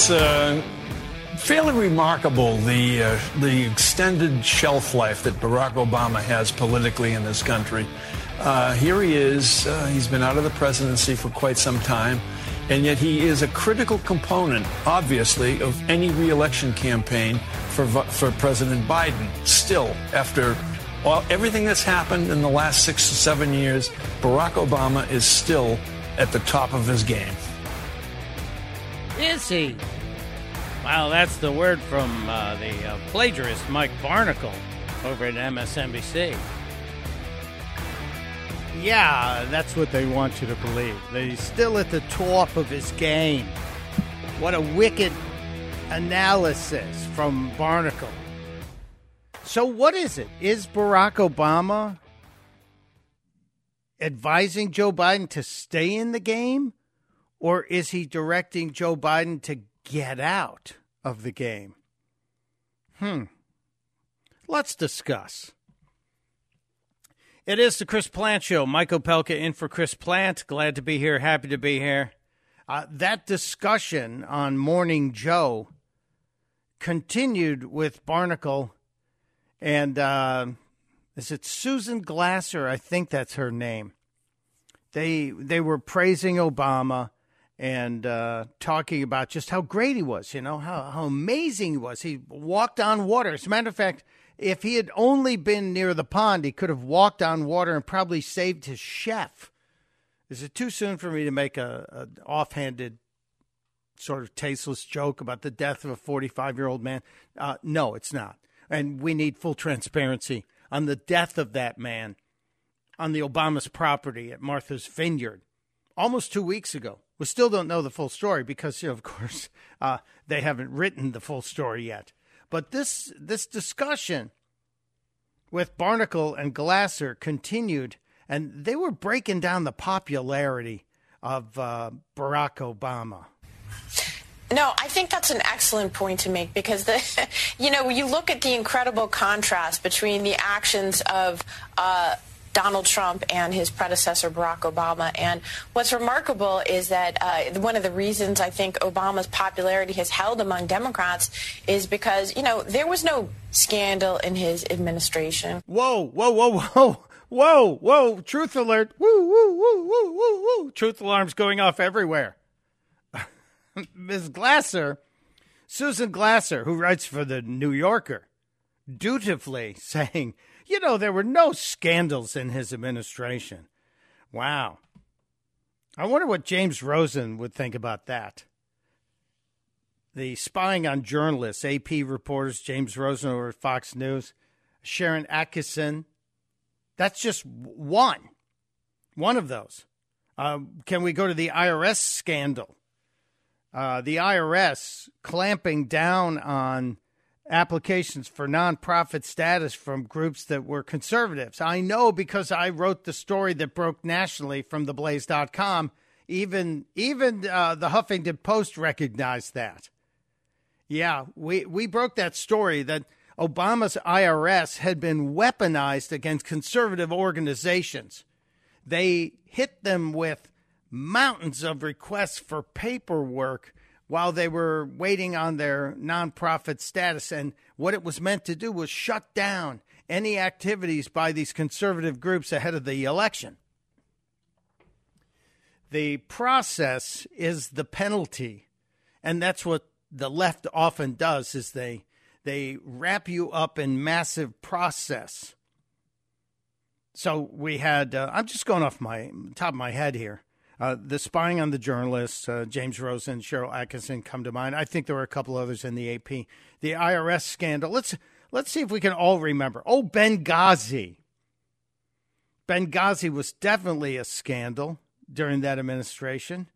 It's uh, fairly remarkable the uh, the extended shelf life that Barack Obama has politically in this country. Uh, here he is. Uh, he's been out of the presidency for quite some time, and yet he is a critical component, obviously, of any reelection campaign for for President Biden. Still, after all, everything that's happened in the last six to seven years, Barack Obama is still at the top of his game. Is he? Wow, that's the word from uh, the uh, plagiarist Mike Barnicle over at MSNBC. Yeah, that's what they want you to believe. That he's still at the top of his game. What a wicked analysis from Barnicle. So, what is it? Is Barack Obama advising Joe Biden to stay in the game? Or is he directing Joe Biden to get out of the game? Hmm. Let's discuss. It is the Chris Plante Show. Mike Opelka in for Chris Plante. Glad to be here. Happy to be here. Uh, that discussion on Morning Joe continued with Barnicle and uh, is it Susan Glasser? I think that's her name. They they were praising Obama and uh, talking about just how great he was, you know, how, how amazing he was. He walked on water. As a matter of fact, if he had only been near the pond, he could have walked on water and probably saved his chef. Is it too soon for me to make a, a offhanded, sort of tasteless joke about the death of a 45 year old man? Uh, no, it's not. And we need full transparency on the death of that man on the Obama's property at Martha's Vineyard almost two weeks ago. We still don't know the full story because, you know, of course, uh, they haven't written the full story yet. But this this discussion with Barnicle and Glasser continued, and they were breaking down the popularity of uh, Barack Obama. No, I think that's an excellent point to make because the, you know, you look at the incredible contrast between the actions of uh, Donald Trump and his predecessor, Barack Obama. And what's remarkable is that uh, one of the reasons I think Obama's popularity has held among Democrats is because, you know, there was no scandal in his administration. Whoa, whoa, whoa, whoa. Whoa, whoa, truth alert. Woo, woo, woo, woo, woo, woo. Truth alarms going off everywhere. Ms. Glasser, Susan Glasser, who writes for the New Yorker, dutifully saying you know, there were no scandals in his administration. Wow. I wonder what James Rosen would think about that. The spying on journalists, AP reporters, James Rosen over Fox News, Sharon Atkinson. That's just one. One of those. Uh, can we go to the IRS scandal? Uh, the IRS clamping down on applications for nonprofit status from groups that were conservatives. I know because I wrote the story that broke nationally from theblaze.com. Even even uh, the Huffington Post recognized that. Yeah, we, we broke that story that Obama's IRS had been weaponized against conservative organizations. They hit them with mountains of requests for paperwork while they were waiting on their nonprofit status. And what it was meant to do was shut down any activities by these conservative groups ahead of the election. The process is the penalty. And that's what the left often does is they they wrap you up in massive process. So we had uh, I'm just going off my top of my head here. Uh, the spying on the journalists, uh, James Rosen, Sharyl Atkinson come to mind. I think there were a couple others in the AP. The IRS scandal. Let's let's see if we can all remember. Oh, Benghazi. Benghazi was definitely a scandal during that administration.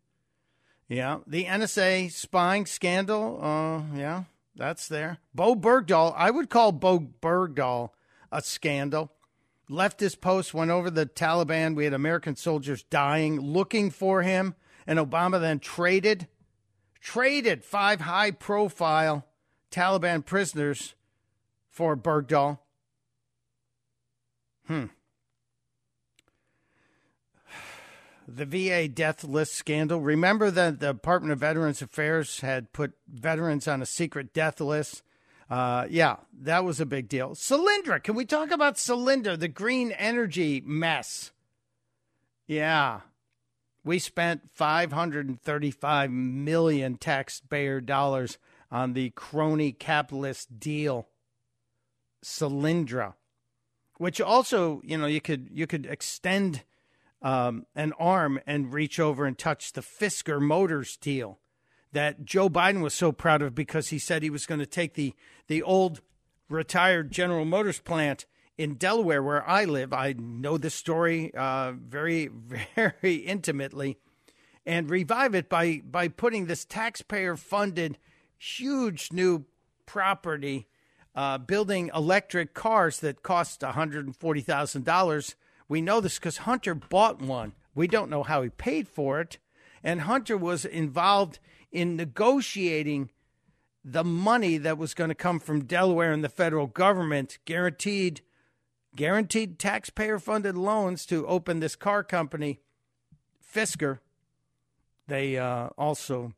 Yeah, the NSA spying scandal. Uh, yeah, that's there. Bowe Bergdahl. I would call Bowe Bergdahl a scandal. Left his post, went over the Taliban. We had American soldiers dying, looking for him, and Obama then traded, traded five high-profile Taliban prisoners for Bergdahl. Hmm. the VA death list scandal. Remember that the Department of Veterans Affairs had put veterans on a secret death list? Uh, yeah, that was a big deal. Solyndra, can we talk about Solyndra, the green energy mess? Yeah. We spent 535 million taxpayer dollars on the crony capitalist deal, Solyndra, which also, you know, you could you could extend um, an arm and reach over and touch the Fisker Motors deal that Joe Biden was so proud of because he said he was going to take the the old retired General Motors plant in Delaware, where I live. I know this story uh, very, very intimately, and revive it by by putting this taxpayer funded huge new property, uh, building electric cars that cost one hundred and forty thousand dollars we know this because Hunter bought one. We don't know how he paid for it. And Hunter was involved in negotiating the money that was going to come from Delaware and the federal government, guaranteed guaranteed taxpayer funded loans to open this car company, Fisker. They uh, also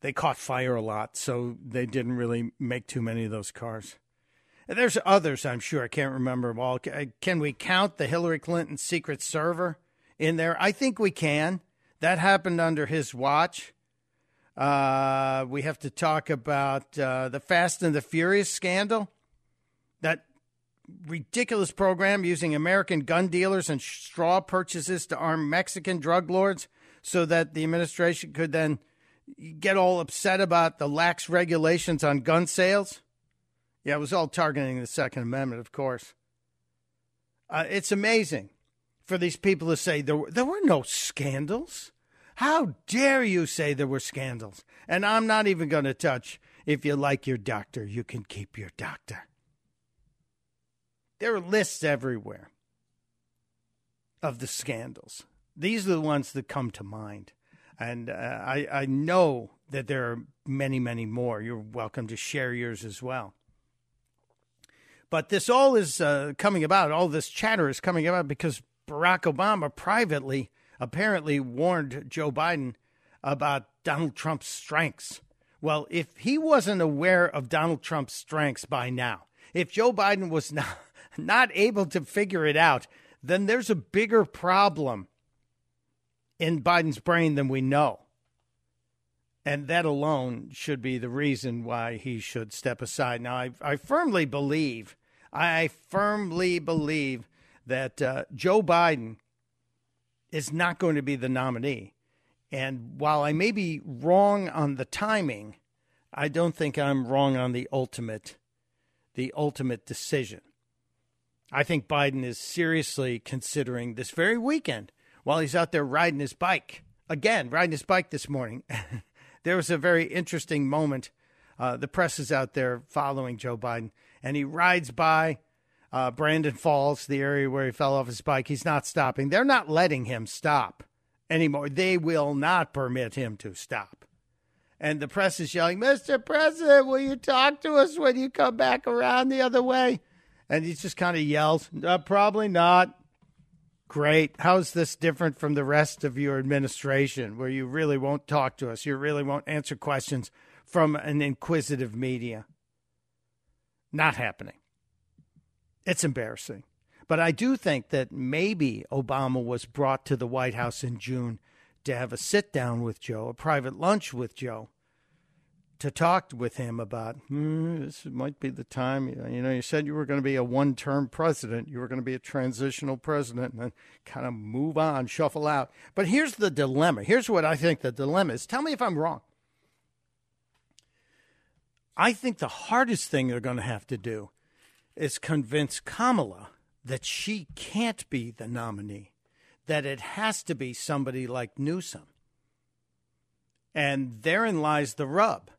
they caught fire a lot, so they didn't really make too many of those cars. There's others, I'm sure. I can't remember them all. Can we count the Hillary Clinton secret server in there? I think we can. That happened under his watch. Uh, we have to talk about uh, the Fast and the Furious scandal. That ridiculous program using American gun dealers and straw purchases to arm Mexican drug lords so that the administration could then get all upset about the lax regulations on gun sales. Yeah, it was all targeting the Second Amendment, of course. Uh, it's amazing for these people to say there were, there were no scandals. How dare you say there were scandals? And I'm not even going to touch if you like your doctor, you can keep your doctor. There are lists everywhere of the scandals. These are the ones that come to mind. And uh, I, I know that there are many, many more. You're welcome to share yours as well. But this all is uh, coming about. All this chatter is coming about because Barack Obama privately apparently warned Joe Biden about Donald Trump's strengths. Well, if he wasn't aware of Donald Trump's strengths by now, if Joe Biden was not, not able to figure it out, then there's a bigger problem in Biden's brain than we know. And that alone should be the reason why he should step aside. Now, I, I firmly believe, I firmly believe that uh, Joe Biden is not going to be the nominee. And while I may be wrong on the timing, I don't think I'm wrong on the ultimate, the ultimate decision. I think Biden is seriously considering this very weekend while he's out there riding his bike. Again, riding his bike this morning. there was a very interesting moment. Uh, the press is out there following Joe Biden, and he rides by uh, Brandon Falls, the area where he fell off his bike. He's not stopping. They're not letting him stop anymore. They will not permit him to stop. And the press is yelling, Mr. President, will you talk to us when you come back around the other way? And he just kind of yells, Probably not. Great. How's this different from the rest of your administration where you really won't talk to us? You really won't answer questions from an inquisitive media? Not happening. It's embarrassing. But I do think that maybe Obama was brought to the White House in June to have a sit down with Joe, a private lunch with Joe, to talk with him about hmm, this might be the time. You know, you said you were going to be a one-term president, you were going to be a transitional president, and then kind of move on, shuffle out. But here's the dilemma. Here's what I think the dilemma is. Tell me if I'm wrong. I think the hardest thing they're going to have to do is convince Kamala that she can't be the nominee, that it has to be somebody like Newsom. And therein lies the rub.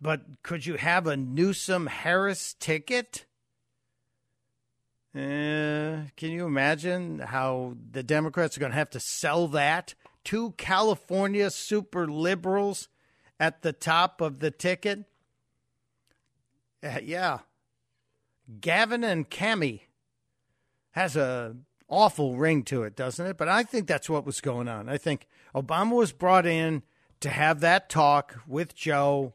But could you have a Newsom Harris ticket? Uh, can you imagine how the Democrats are going to have to sell that? to California super liberals at the top of the ticket? Uh, yeah. Gavin and Cami has a awful ring to it, doesn't it? But I think that's what was going on. I think Obama was brought in to have that talk with Joe,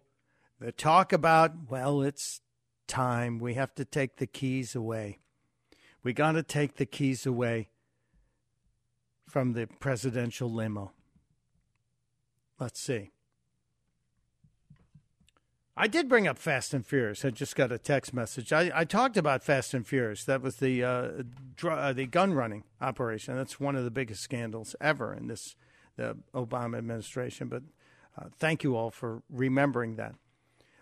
the talk about, well, it's time. We have to take the keys away. We got to take the keys away from the presidential limo. Let's see. I did bring up Fast and Furious. I just got a text message. I, I talked about Fast and Furious. That was the uh, dr- uh, the gun running operation. That's one of the biggest scandals ever in this the Obama administration. But uh, thank you all for remembering that.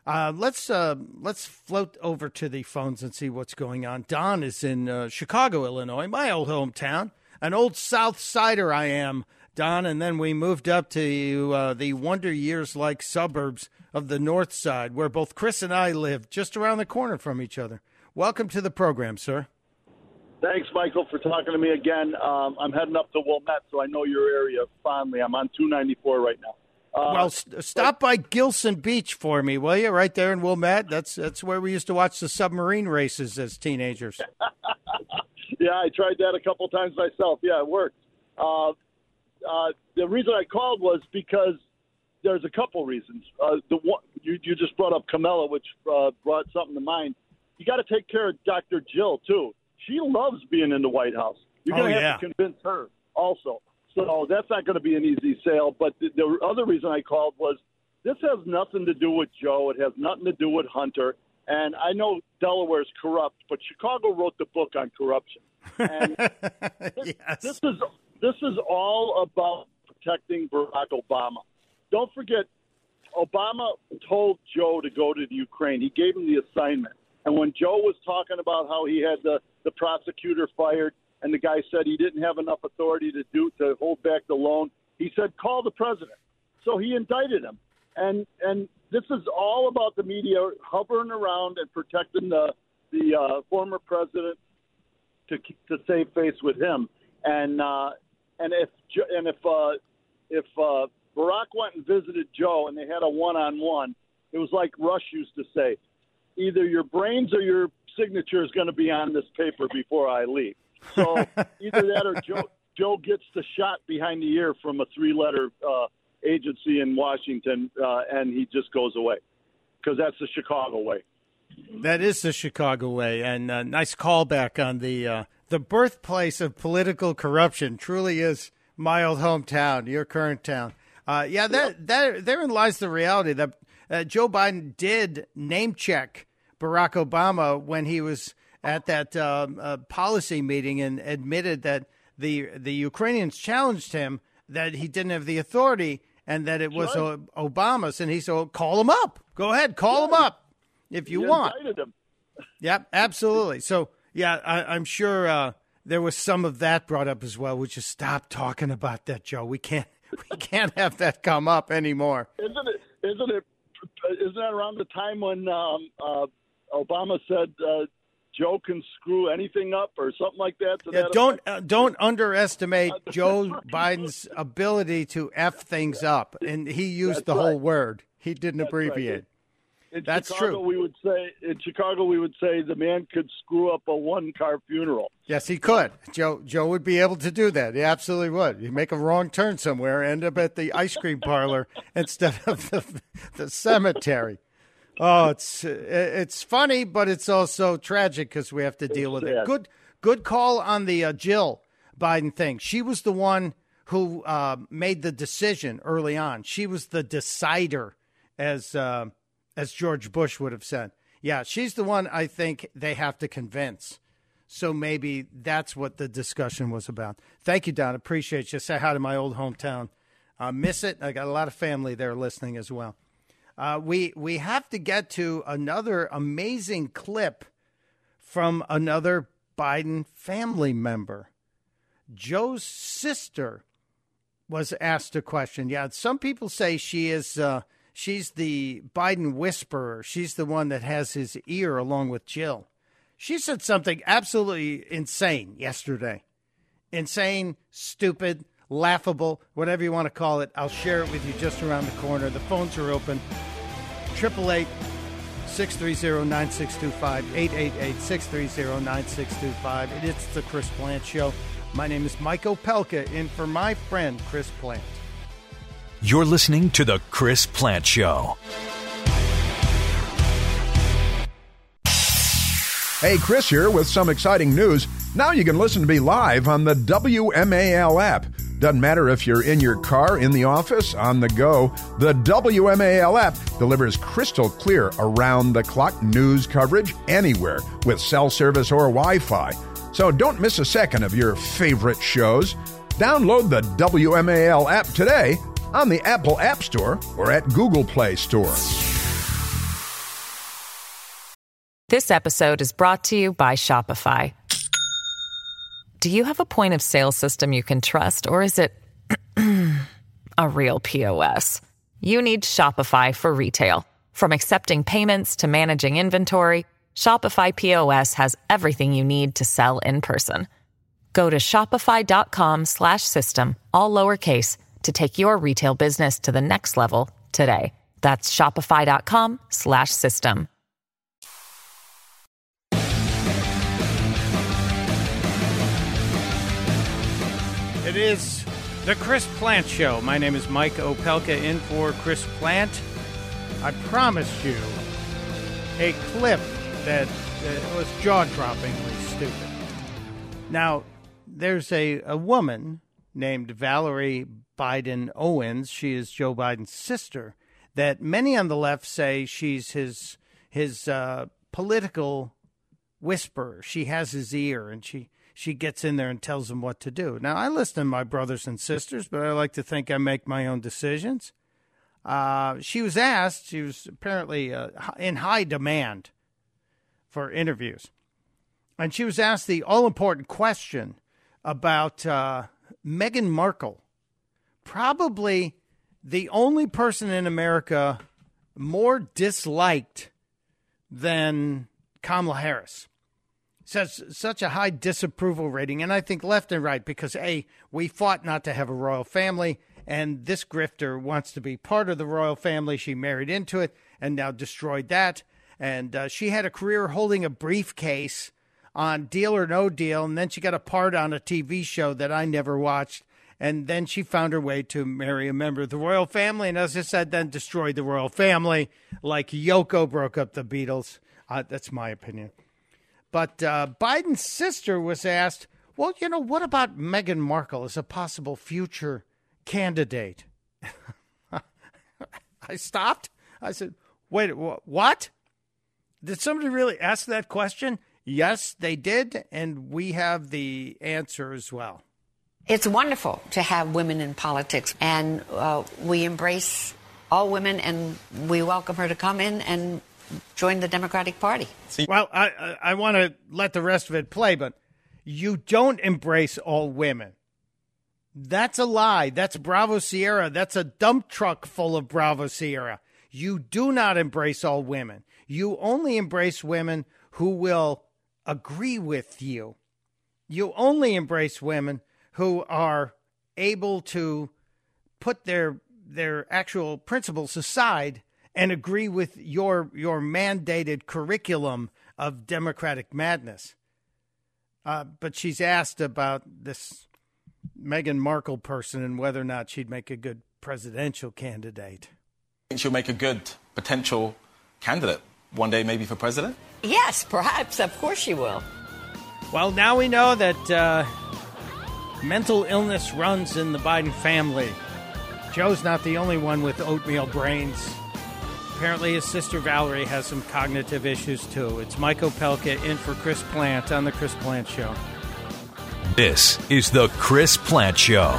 Uh, let's uh, let's float over to the phones and see what's going on. Don is in uh, Chicago, Illinois, my old hometown. An old South Sider I am, Don. And then we moved up to the Wonder Years like suburbs of the North Side, where both Chris and I live, just around the corner from each other. Welcome to the program, sir. Thanks, Michael, for talking to me again. Um, I'm heading up to Wilmette, so I know your area fondly. I'm on 294 right now. Uh, well, st- stop by Gillson Beach for me, will you? Right there in Wilmette. That's that's where we used to watch the submarine races as teenagers. yeah, I tried that a couple times myself. Yeah, it worked. Uh, uh, the reason I called was because there's a couple reasons. Uh, the one you, you just brought up Camilla, which uh, brought something to mind. You got to take care of Dr. Jill too. She loves being in the White House. You're going to oh, have yeah. to convince her also. So that's not going to be an easy sale. But the, the other reason I called was this has nothing to do with Joe. It has nothing to do with Hunter. And I know Delaware's corrupt, but Chicago wrote the book on corruption. And this, yes. this is this is all about protecting Barack Obama don't forget, Obama told Joe to go to the Ukraine. He gave him the assignment. And when Joe was talking about how he had the, the prosecutor fired and the guy said he didn't have enough authority to do to hold back the loan, he said, call the president. So he indicted him. And and this is all about the media hovering around and protecting the the uh, former president to to save face with him. And uh, and if and if uh, if uh, Barack went and visited Joe, and they had a one-on-one. It was like Rush used to say, either your brains or your signature is going to be on this paper before I leave. So either that or Joe, Joe gets the shot behind the ear from a three-letter uh, agency in Washington, uh, and he just goes away because that's the Chicago way. That is the Chicago way, and uh, nice callback on the uh, the birthplace of political corruption. Truly is my old hometown, your current town. Uh, yeah, that, that therein lies the reality that uh, Joe Biden did name check Barack Obama when he was at that um, uh, policy meeting and admitted that the the Ukrainians challenged him that he didn't have the authority and that it was right. Obama's, and he said, "Call him up. Go ahead, call him up if you He want." Yep, absolutely. So yeah, I, I'm sure uh, there was some of that brought up as well. We just stop talking about that, Joe. We can't we can't have that come up anymore. Isn't it? Isn't it? Isn't that around the time when um, uh, Obama said uh, Joe can screw anything up or something like that? Yeah, that don't uh, don't underestimate Joe Biden's ability to f things up, and he used That's the whole word. He didn't That's right. In That's Chicago, true. We would say in Chicago we would say the man could screw up a one-car funeral. Yes, he could. Joe Joe would be able to do that. He absolutely would. You make a wrong turn somewhere, end up at the ice cream parlor instead of the, the cemetery. Oh, it's it's funny, but it's also tragic because we have to deal with it. Good good call on the uh, Jill Biden thing. She was the one who uh, made the decision early on. She was the decider, as uh, as George Bush would have said. Yeah, she's the one I think they have to convince. So maybe that's what the discussion was about. Thank you, Don. Appreciate you. Say hi to my old hometown. Uh, miss it. I got a lot of family there listening as well. Uh, we we have to get to another amazing clip from another Biden family member. Joe's sister was asked a question. Yeah, some people say she is. Uh, she's the Biden whisperer. She's the one that has his ear along with Jill. She said something absolutely insane yesterday. Insane, stupid, laughable, whatever you want to call it. I'll share it with you just around the corner. The phones are open. 888 630 9625. 888 630 9625. It's the Chris Plante Show. My name is Mike Opelka, in for my friend Chris Plante. You're listening to The Chris Plante Show. Hey, Chris here with some exciting news. Now you can listen to me live on the WMAL app. Doesn't matter if you're in your car, in the office, on the go, the WMAL app delivers crystal clear around the clock news coverage anywhere with cell service or Wi Fi. So don't miss a second of your favorite shows. Download the WMAL app today on the Apple App Store or at Google Play Store. This episode is brought to you by Shopify. Do you have a point of sale system you can trust, or is it a real POS? You need Shopify for retail. From accepting payments to managing inventory, Shopify POS has everything you need to sell in person. Go to shopify.com slash system, all lowercase, to take your retail business to the next level today. That's shopify.com slash system. It is the Chris Plante Show. My name is Mike Opelka, in for Chris Plante. I promised you a clip that uh, was jaw droppingly stupid. Now, there's a, a woman named Valerie Biden Owens. She is Joe Biden's sister. That many on the left say she's his his uh, political whisperer. She has his ear, and she she gets in there and tells him what to do. Now, I listen to my brothers and sisters, but I like to think I make my own decisions. Uh, she was asked, she was apparently uh, in high demand for interviews. And she was asked the all important question about uh, Meghan Markle, probably the only person in America more disliked than Kamala Harris such such a high disapproval rating, and I think left and right because a we fought not to have a royal family, and this grifter wants to be part of the royal family. She married into it and now destroyed that, and uh, she had a career holding a briefcase on Deal or No Deal, and then she got a part on a TV show that I never watched. And then she found her way to marry a member of the royal family, and as I said, then destroyed the royal family like Yoko broke up the Beatles. Uh, that's my opinion. But uh, Biden's sister was asked, well, you know, what about Meghan Markle as a possible future candidate? I stopped. I said, wait, what? Did somebody really ask that question? Yes, they did. And we have the answer as well. It's wonderful to have women in politics, and uh, we embrace all women, and we welcome her to come in and join the Democratic Party. Well, I I want to let the rest of it play, but you don't embrace all women. That's a lie. That's Bravo Sierra. That's a dump truck full of Bravo Sierra. You do not embrace all women. You only embrace women who will agree with you. You only embrace women who are able to put their their actual principles aside and agree with your your mandated curriculum of democratic madness. Uh, but she's asked about this Meghan Markle person and whether or not she'd make a good presidential candidate. She'll make a good potential candidate one day, maybe for president. Yes, perhaps. Of course, she will. Well, now we know that uh, mental illness runs in the Biden family. Joe's not the only one with oatmeal brains. Apparently, his sister Valerie has some cognitive issues too. It's Mike Opelka in for Chris Plante on The Chris Plante Show. This is The Chris Plante Show.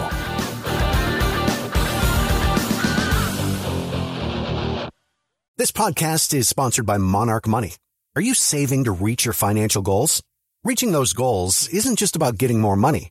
This podcast is sponsored by Monarch Money. Are you saving to reach your financial goals? Reaching those goals isn't just about getting more money,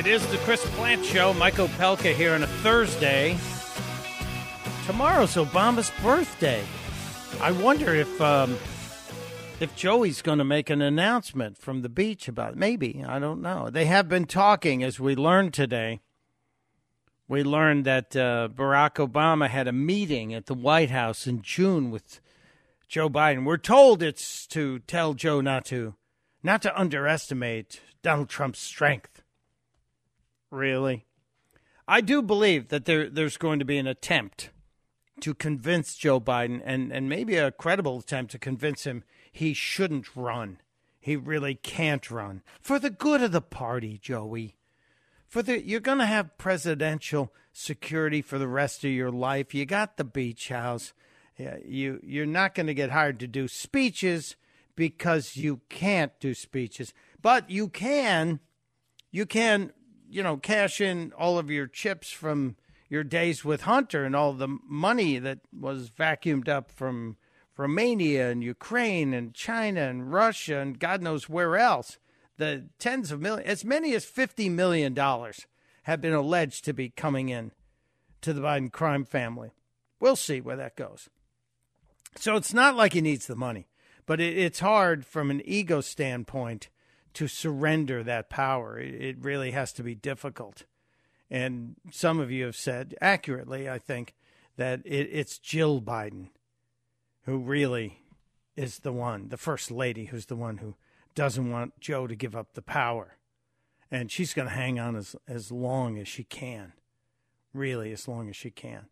It is the Chris Plante Show. Mike Opelka here on a Thursday. Tomorrow's Obama's birthday. I wonder if um, if Joey's going to make an announcement from the beach about it. Maybe I don't know. They have been talking, as we learned today. We learned that uh, Barack Obama had a meeting at the White House in June with Joe Biden. We're told it's to tell Joe not to not to underestimate Donald Trump's strength. Really? I do believe that there there's going to be an attempt to convince Joe Biden and, and maybe a credible attempt to convince him he shouldn't run. He really can't run. For the good of the party, Joey. For the you're gonna have presidential security for the rest of your life. You got the beach house. You you're not gonna get hired to do speeches because you can't do speeches. But you can you can you know, cash in all of your chips from your days with Hunter and all the money that was vacuumed up from Romania and Ukraine and China and Russia and God knows where else. The tens of millions, as many as $50 million have been alleged to be coming in to the Biden crime family. We'll see where that goes. So it's not like he needs the money, but it, it's hard from an ego standpoint to surrender that power. It, really has to be difficult. And some of you have said accurately, I think, that it, it's Jill Biden who really is the one, the first lady, who's the one who doesn't want Joe to give up the power. And she's going to hang on as, as long as she can, really, as long as she can.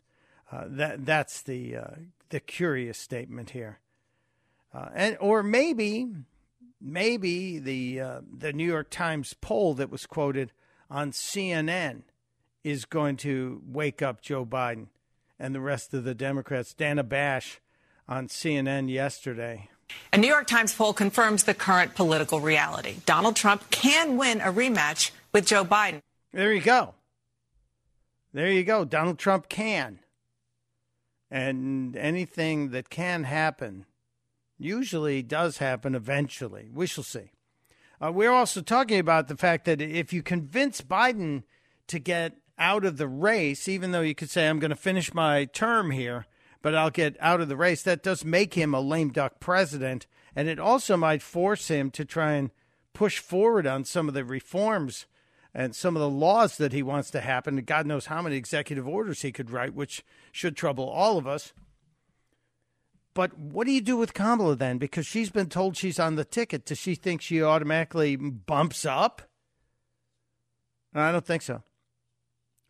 Uh, that that's the uh, the curious statement here, uh, and or maybe maybe the uh, the New York Times poll that was quoted on CNN is going to wake up Joe Biden and the rest of the Democrats. Dana Bash on CNN yesterday. A New York Times poll confirms the current political reality. Donald Trump can win a rematch with Joe Biden. There you go. There you go. Donald Trump can. And anything that can happen usually does happen eventually. We shall see. Uh, we're also talking about the fact that if you convince Biden to get out of the race, even though you could say, I'm going to finish my term here, but I'll get out of the race, that does make him a lame duck president. And it also might force him to try and push forward on some of the reforms and some of the laws that he wants to happen. God knows how many executive orders he could write, which should trouble all of us. But what do you do with Kamala then? Because she's been told she's on the ticket. Does she think she automatically bumps up? I don't think so.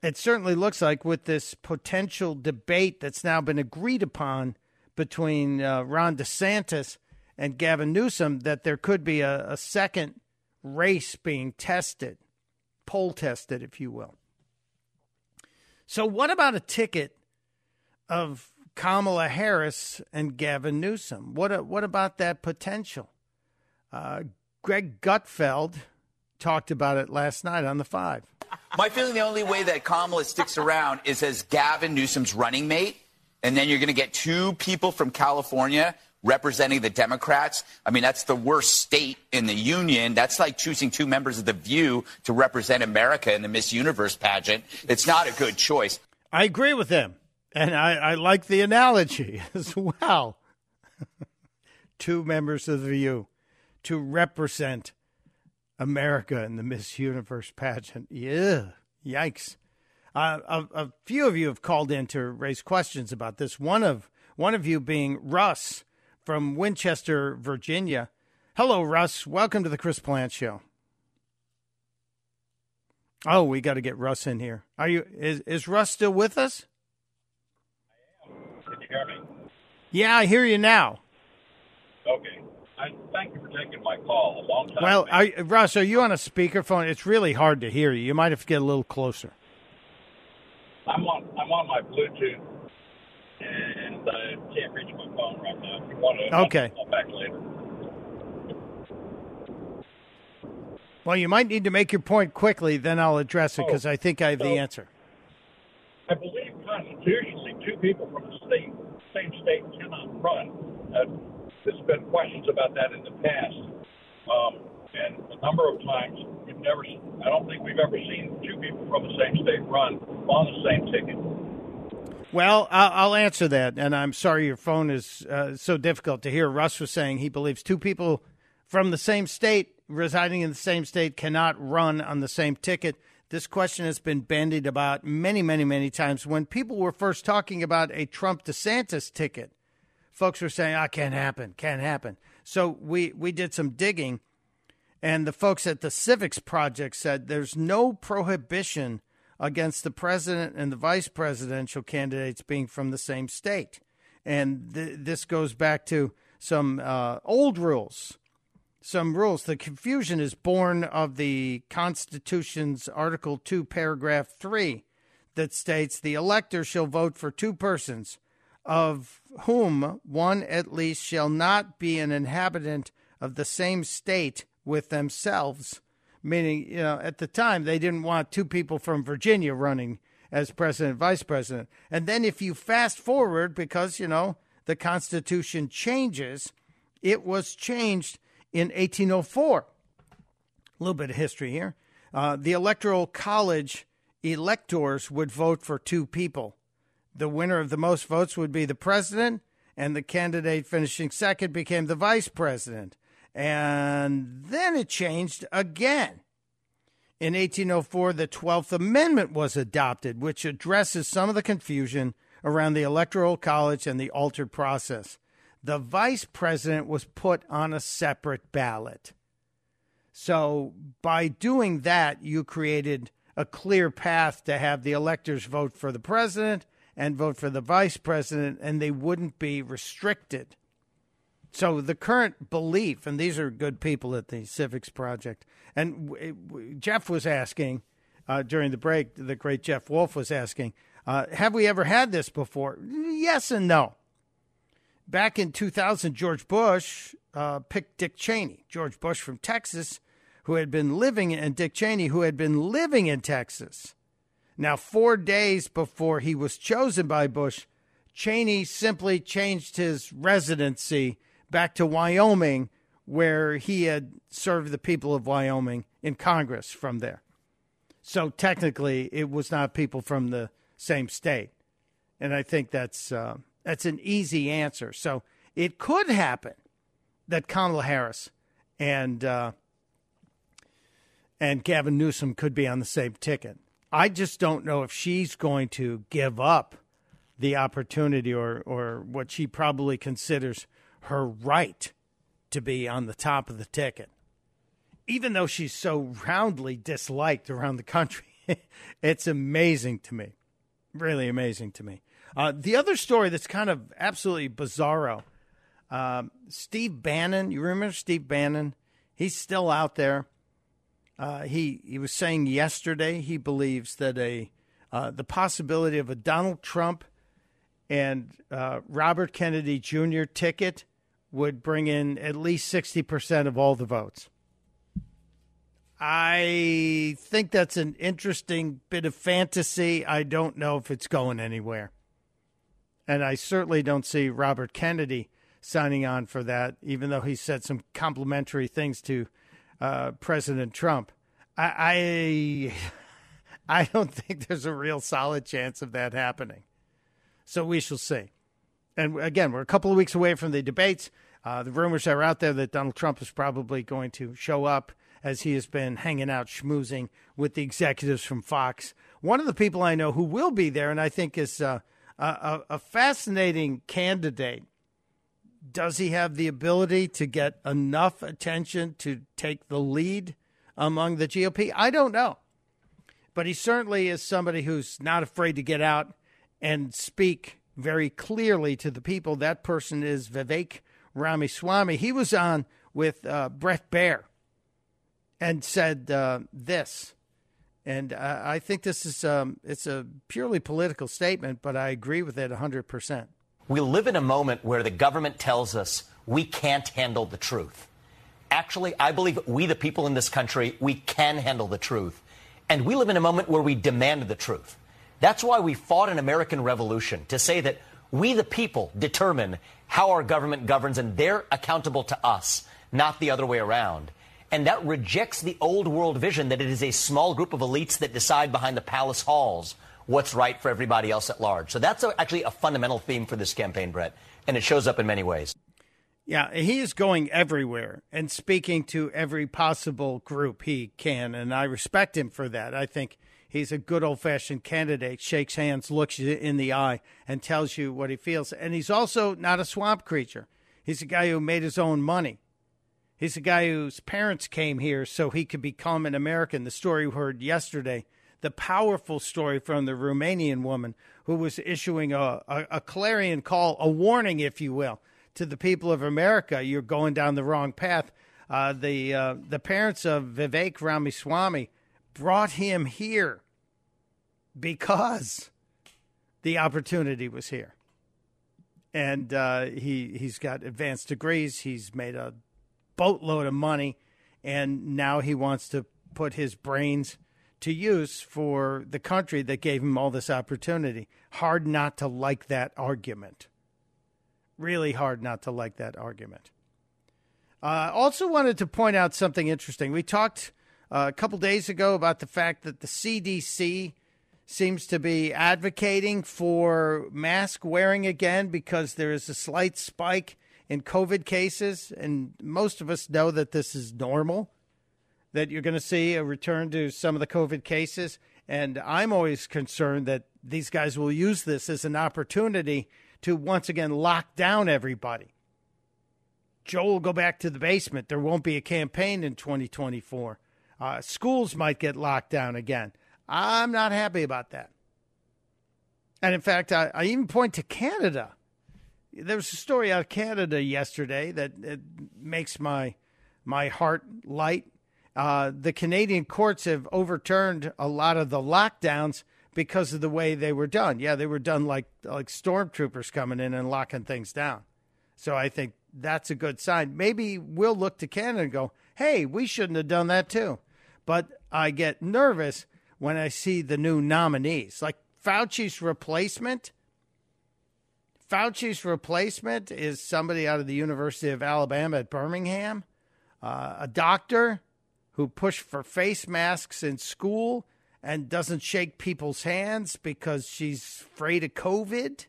It certainly looks like with this potential debate that's now been agreed upon between uh, Ron DeSantis and Gavin Newsom that there could be a, a second race being tested, poll tested, if you will. So, what about a ticket of Kamala Harris and Gavin Newsom. What what about that potential? Uh, Greg Gutfeld talked about it last night on the Five. My feeling the only way that Kamala sticks around is as Gavin Newsom's running mate, and then you're going to get two people from California representing the Democrats. I mean, that's the worst state in the union. That's like choosing two members of The View to represent America in the Miss Universe pageant. It's not a good choice. I agree with him. And I, I like the analogy as well. Two members of the View to represent America in the Miss Universe pageant. Yeah, yikes. Uh, a, a, few of you have called in to raise questions about this. One of one of you being Russ from Winchester, Virginia. Hello, Russ. Welcome to the Chris Plante Show. Oh, we got to get Russ in here. Are you? Is is Russ still with us? I am. Can you hear me? Yeah, I hear you now. Okay. I thank you for taking my call. A long time. Well, are, Russ, are you on a speakerphone? It's really hard to hear you. You might have to get a little closer. I'm on. I'm on my Bluetooth, and I can't reach my phone right now. If you want to, okay. I'll call back later. Well, you might need to make your point quickly, then I'll address it because oh, I think I have so the answer. I believe constitutionally, two people from the state, same state cannot run. Uh, there's been questions about that in the past, um, and a number of times we've never. I don't think we've ever seen two people from the same state run on the same ticket. Well, I'll, answer that, and I'm sorry your phone is uh, so difficult to hear. Russ was saying he believes two people from the same state, residing in the same state, cannot run on the same ticket. This question has been bandied about many, many, many times. When people were first talking about a Trump DeSantis ticket, folks were saying, "Ah, oh, can't happen, can't happen." So we we did some digging, and the folks at the Civics Project said there's no prohibition against the president and the vice presidential candidates being from the same state, and th- this goes back to some uh, old rules. Some rules. The confusion is born of the Constitution's Article 2, Paragraph 3, that states the elector shall vote for two persons of whom one at least shall not be an inhabitant of the same state with themselves. Meaning, you know, at the time they didn't want two people from Virginia running as president vice president. And then if you fast forward, because, you know, the Constitution changes, it was changed in 1804. A little bit of history here. Uh, the Electoral College electors would vote for two people the winner of the most votes would be the president, and the candidate finishing second became the vice president. And then it changed again. In 1804, the 12th Amendment was adopted, which addresses some of the confusion around the Electoral College and the altered process. The vice president was put on a separate ballot. So, by doing that, you created a clear path to have the electors vote for the president and vote for the vice president, and they wouldn't be restricted. So the current belief, and these are good people at the Civics Project, and Jeff was asking uh, during the break, the great Jeff Wolf was asking, uh, have we ever had this before? Yes and no. Back in 2000, George Bush uh, picked Dick Cheney, George Bush from Texas, who had been living, and Dick Cheney, who had been living in Texas. Now, four days before he was chosen by Bush, Cheney simply changed his residency back to Wyoming, where he had served the people of Wyoming in Congress from there. So technically, it was not people from the same state, and I think that's uh, that's an easy answer. So it could happen that Kamala Harris and uh, and Gavin Newsom could be on the same ticket. I just don't know if she's going to give up the opportunity or, or what she probably considers her right to be on the top of the ticket. Even though she's so roundly disliked around the country, it's amazing to me. Really amazing to me. Uh, the other story that's kind of absolutely bizarro um, Steve Bannon, you remember Steve Bannon? He's still out there. Uh, he he was saying yesterday he believes that a uh, the possibility of a Donald Trump and uh, Robert Kennedy Jr. ticket would bring in at least sixty percent of all the votes. I think that's an interesting bit of fantasy. I don't know if it's going anywhere. And I certainly don't see Robert Kennedy signing on for that, even though he said some complimentary things to uh, President Trump. I, I, I don't think there's a real solid chance of that happening. So we shall see. And again, we're a couple of weeks away from the debates. Uh, the rumors are out there that Donald Trump is probably going to show up as he has been hanging out schmoozing with the executives from Fox. One of the people I know who will be there, and I think is uh, a, a fascinating candidate. Does he have the ability to get enough attention to take the lead among the GOP? I don't know. But he certainly is somebody who's not afraid to get out and speak very clearly to the people. That person is Vivek Ramaswamy. He was on with uh, Bret Baier and said uh, this. And uh, I think this is um, it's a purely political statement, but I agree with it 100%. We live in a moment where the government tells us we can't handle the truth. Actually, I believe we, the people in this country, we can handle the truth. And we live in a moment where we demand the truth. That's why we fought an American Revolution to say that we, the people, determine how our government governs and they're accountable to us, not the other way around. And that rejects the old world vision that it is a small group of elites that decide behind the palace halls what's right for everybody else at large. So that's a, actually a fundamental theme for this campaign, Bret, and it shows up in many ways. Yeah, he is going everywhere and speaking to every possible group he can, and I respect him for that. I think he's a good old fashioned candidate, shakes hands, looks you in the eye, and tells you what he feels. And he's also not a swamp creature. He's a guy who made his own money. He's a guy whose parents came here so he could become an American. The story we heard yesterday, the powerful story from the Romanian woman who was issuing a, a, a clarion call, a warning, if you will, to the people of America. You're going down the wrong path. Uh, the uh, the parents of Vivek Ramaswamy brought him here because the opportunity was here. And uh, he he's got advanced degrees. He's made a boatload of money, and now he wants to put his brains to use for the country that gave him all this opportunity. Hard not to like that argument. Really hard not to like that argument. I uh, also wanted to point out something interesting. We talked uh, a couple days ago about the fact that the CDC seems to be advocating for mask wearing again because there is a slight spike in COVID cases. And most of us know that this is normal, that you're going to see a return to some of the COVID cases. And I'm always concerned that these guys will use this as an opportunity to once again lock down everybody. Joe will go back to the basement. There won't be a campaign in 2024. Uh, schools might get locked down again. I'm not happy about that. And in fact, I, I even point to Canada. There was a story out of Canada yesterday that makes my my heart light. Uh, the Canadian courts have overturned a lot of the lockdowns because of the way they were done. Yeah, they were done like like stormtroopers coming in and locking things down. So I think that's a good sign. Maybe we'll look to Canada and go, "Hey, we shouldn't have done that too." But I get nervous when I see the new nominees, like Fauci's replacement. Fauci's replacement is somebody out of the University of Alabama at Birmingham, uh, a doctor who pushed for face masks in school and doesn't shake people's hands because she's afraid of COVID.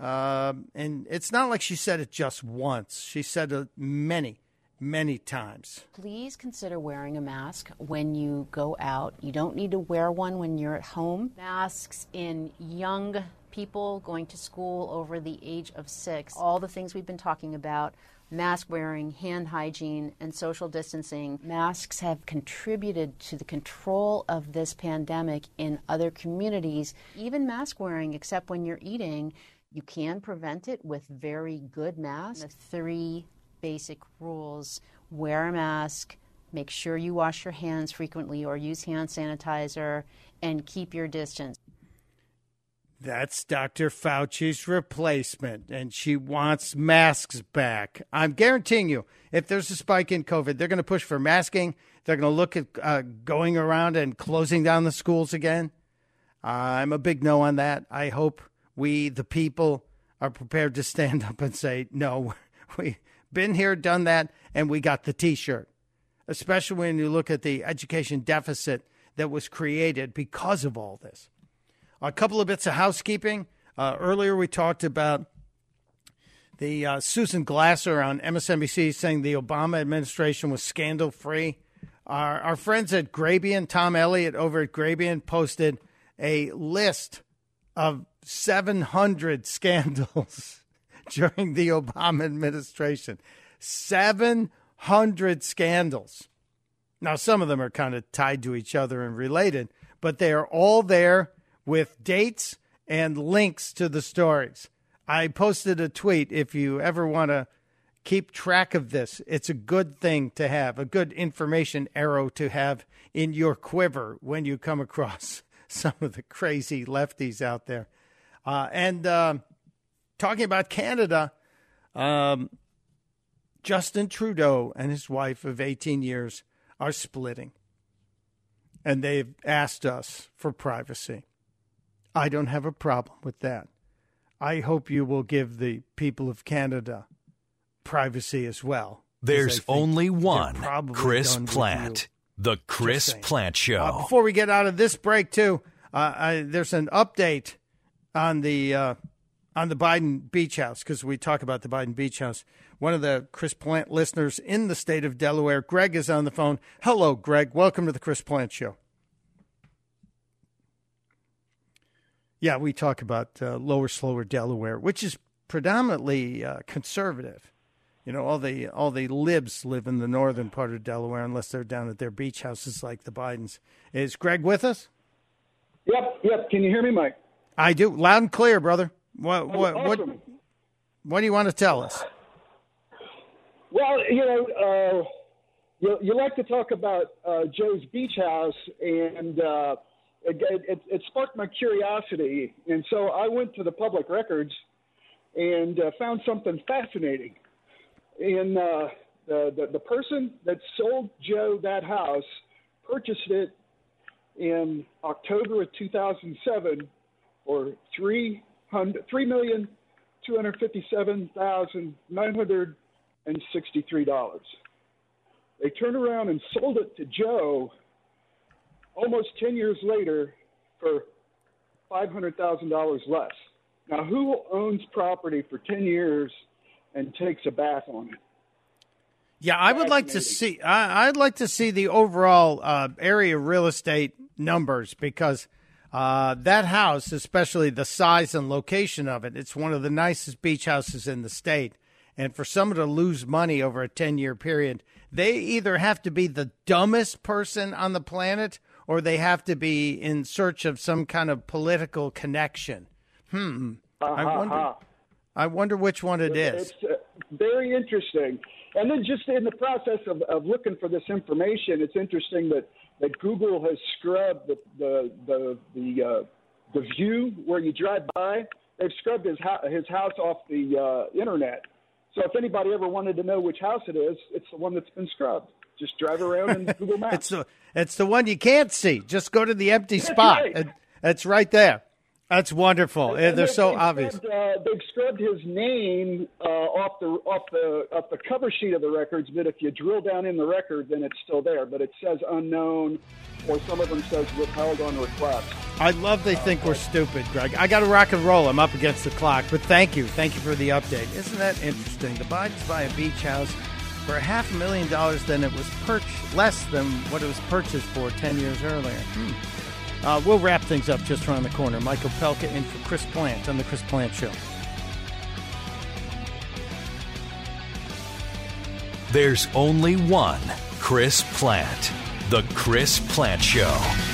Um, and it's not like she said it just once. She said it many, many times. Please consider wearing a mask when you go out. You don't need to wear one when you're at home. Masks in young people going to school over the age of six. All the things we've been talking about mask wearing, hand hygiene, and social distancing. Masks have contributed to the control of this pandemic in other communities. Even mask wearing, except when you're eating, you can prevent it with very good masks. The three basic rules wear a mask, make sure you wash your hands frequently or use hand sanitizer, and keep your distance. That's Dr. Fauci's replacement, and she wants masks back. I'm guaranteeing you, if there's a spike in COVID, they're going to push for masking. They're going to look at uh, going around and closing down the schools again. I'm a big no on that. I hope we, the people, are prepared to stand up and say, no, we've been here, done that, and we got the t shirt. Especially when you look at the education deficit that was created because of all this. A couple of bits of housekeeping. Uh, earlier, we talked about The uh, Susan Glasser on MSNBC saying the Obama administration was scandal free. Our, our friends at Grabien, Tom Elliott over at Grabien, posted a list of 700 scandals during the Obama administration. 700 scandals. Now, some of them are kind of tied to each other and related, but they are all there with dates and links to the stories. I posted a tweet if you ever want to keep track of this. It's a good thing to have, a good information arrow to have in your quiver when you come across some of the crazy lefties out there. Uh, and uh, talking about Canada, um, Justin Trudeau and his wife of 18 years are splitting. And they've asked us for privacy. I don't have a problem with that. I hope you will give the people of Canada privacy as well. There's only one Chris Plante. The Chris Plante Show. Uh, before we get out of this break, too, uh, I, there's an update on the uh, on the Biden Beach House because we talk about the Biden Beach House. One of the Chris Plante listeners in the state of Delaware, Greg, is on the phone. Hello, Greg. Welcome to the Chris Plante Show. Yeah, we talk about uh, lower, slower Delaware, which is predominantly uh, conservative. You know, all the all the libs live in the northern part of Delaware, unless they're down at their beach houses like the Bidens. Is Greg with us? Yep, yep. Can you hear me, Mike? I do, loud and clear, brother. What what awesome. what, what do you want to tell us? Well, you know, uh, you, you like to talk about uh, Joe's Beach House, and uh, it, it, it sparked my curiosity, and so I went to the public records and uh, found something fascinating. And uh, the, the the person that sold Joe that house purchased it in October of 2007 for three hundred three million two hundred fifty-seven thousand nine hundred and sixty-three dollars. They turned around and sold it to Joe almost ten years later for five hundred thousand dollars less. Now, who owns property for ten years and takes a bath on it? Yeah, I would like to see. I, I'd like to see the overall uh, area real estate numbers because uh, that house, especially the size and location of it, it's one of the nicest beach houses in the state. And for someone to lose money over a 10 year period, they either have to be the dumbest person on the planet or they have to be in search of some kind of political connection. Hmm. I wonder. I wonder which one it is. It's uh, very interesting. And then just in the process of, of looking for this information, it's interesting that, that Google has scrubbed the the the the, uh, the view where you drive by. They've scrubbed his ho- his house off the uh, internet. So if anybody ever wanted to know which house it is, it's the one that's been scrubbed. Just drive around in Google Maps. It's the it's the one you can't see. Just go to the empty That's spot. right. It- It's right there. That's wonderful. Uh, And They're they've- so they've obvious. Scrubbed, uh, they've scrubbed his name uh, off the off the off the cover sheet of the records. But if you drill down in the record, then it's still there. But it says unknown, or some of them says withheld on request. I love they think we're stupid, Greg. I got to rock and roll. I'm up against the clock, but thank you, thank you for the update. Isn't that interesting? The Bidens buy a beach house for a half a million dollars than it was purchased, less than what it was purchased for ten years earlier. Hmm. Uh, we'll wrap things up just around the corner. Mike Opelka in for Chris Plante on the Chris Plante Show. There's only one Chris Plante. The Chris Plante Show.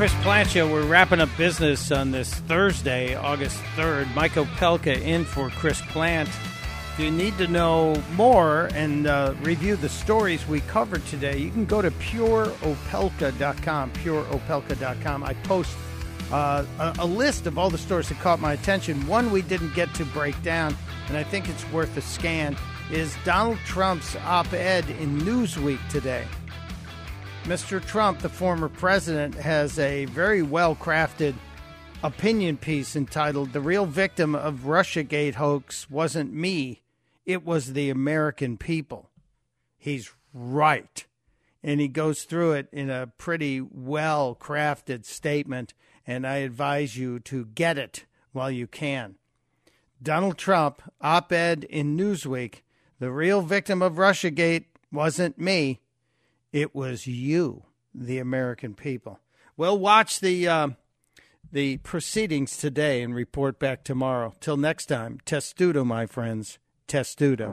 Chris Plante Show. We're wrapping up business on this Thursday, August 3rd. Mike Opelka in for Chris Plante. If you need to know more and uh, review the stories we covered today, you can go to pureopelka.com, pureopelka.com. I post uh, a, a list of all the stories that caught my attention. One we didn't get to break down, and I think it's worth a scan, is Donald Trump's op ed in Newsweek today. Mr. Trump, the former president, has a very well crafted opinion piece entitled The Real Victim of Russiagate Hoax Wasn't Me, It Was the American People. He's right. And he goes through it in a pretty well crafted statement, and I advise you to get it while you can. Donald Trump, op ed in Newsweek The real victim of Russiagate wasn't me it was you, the American people. We'll watch the uh, the proceedings today and report back tomorrow. Till next time, testudo, my friends, testudo.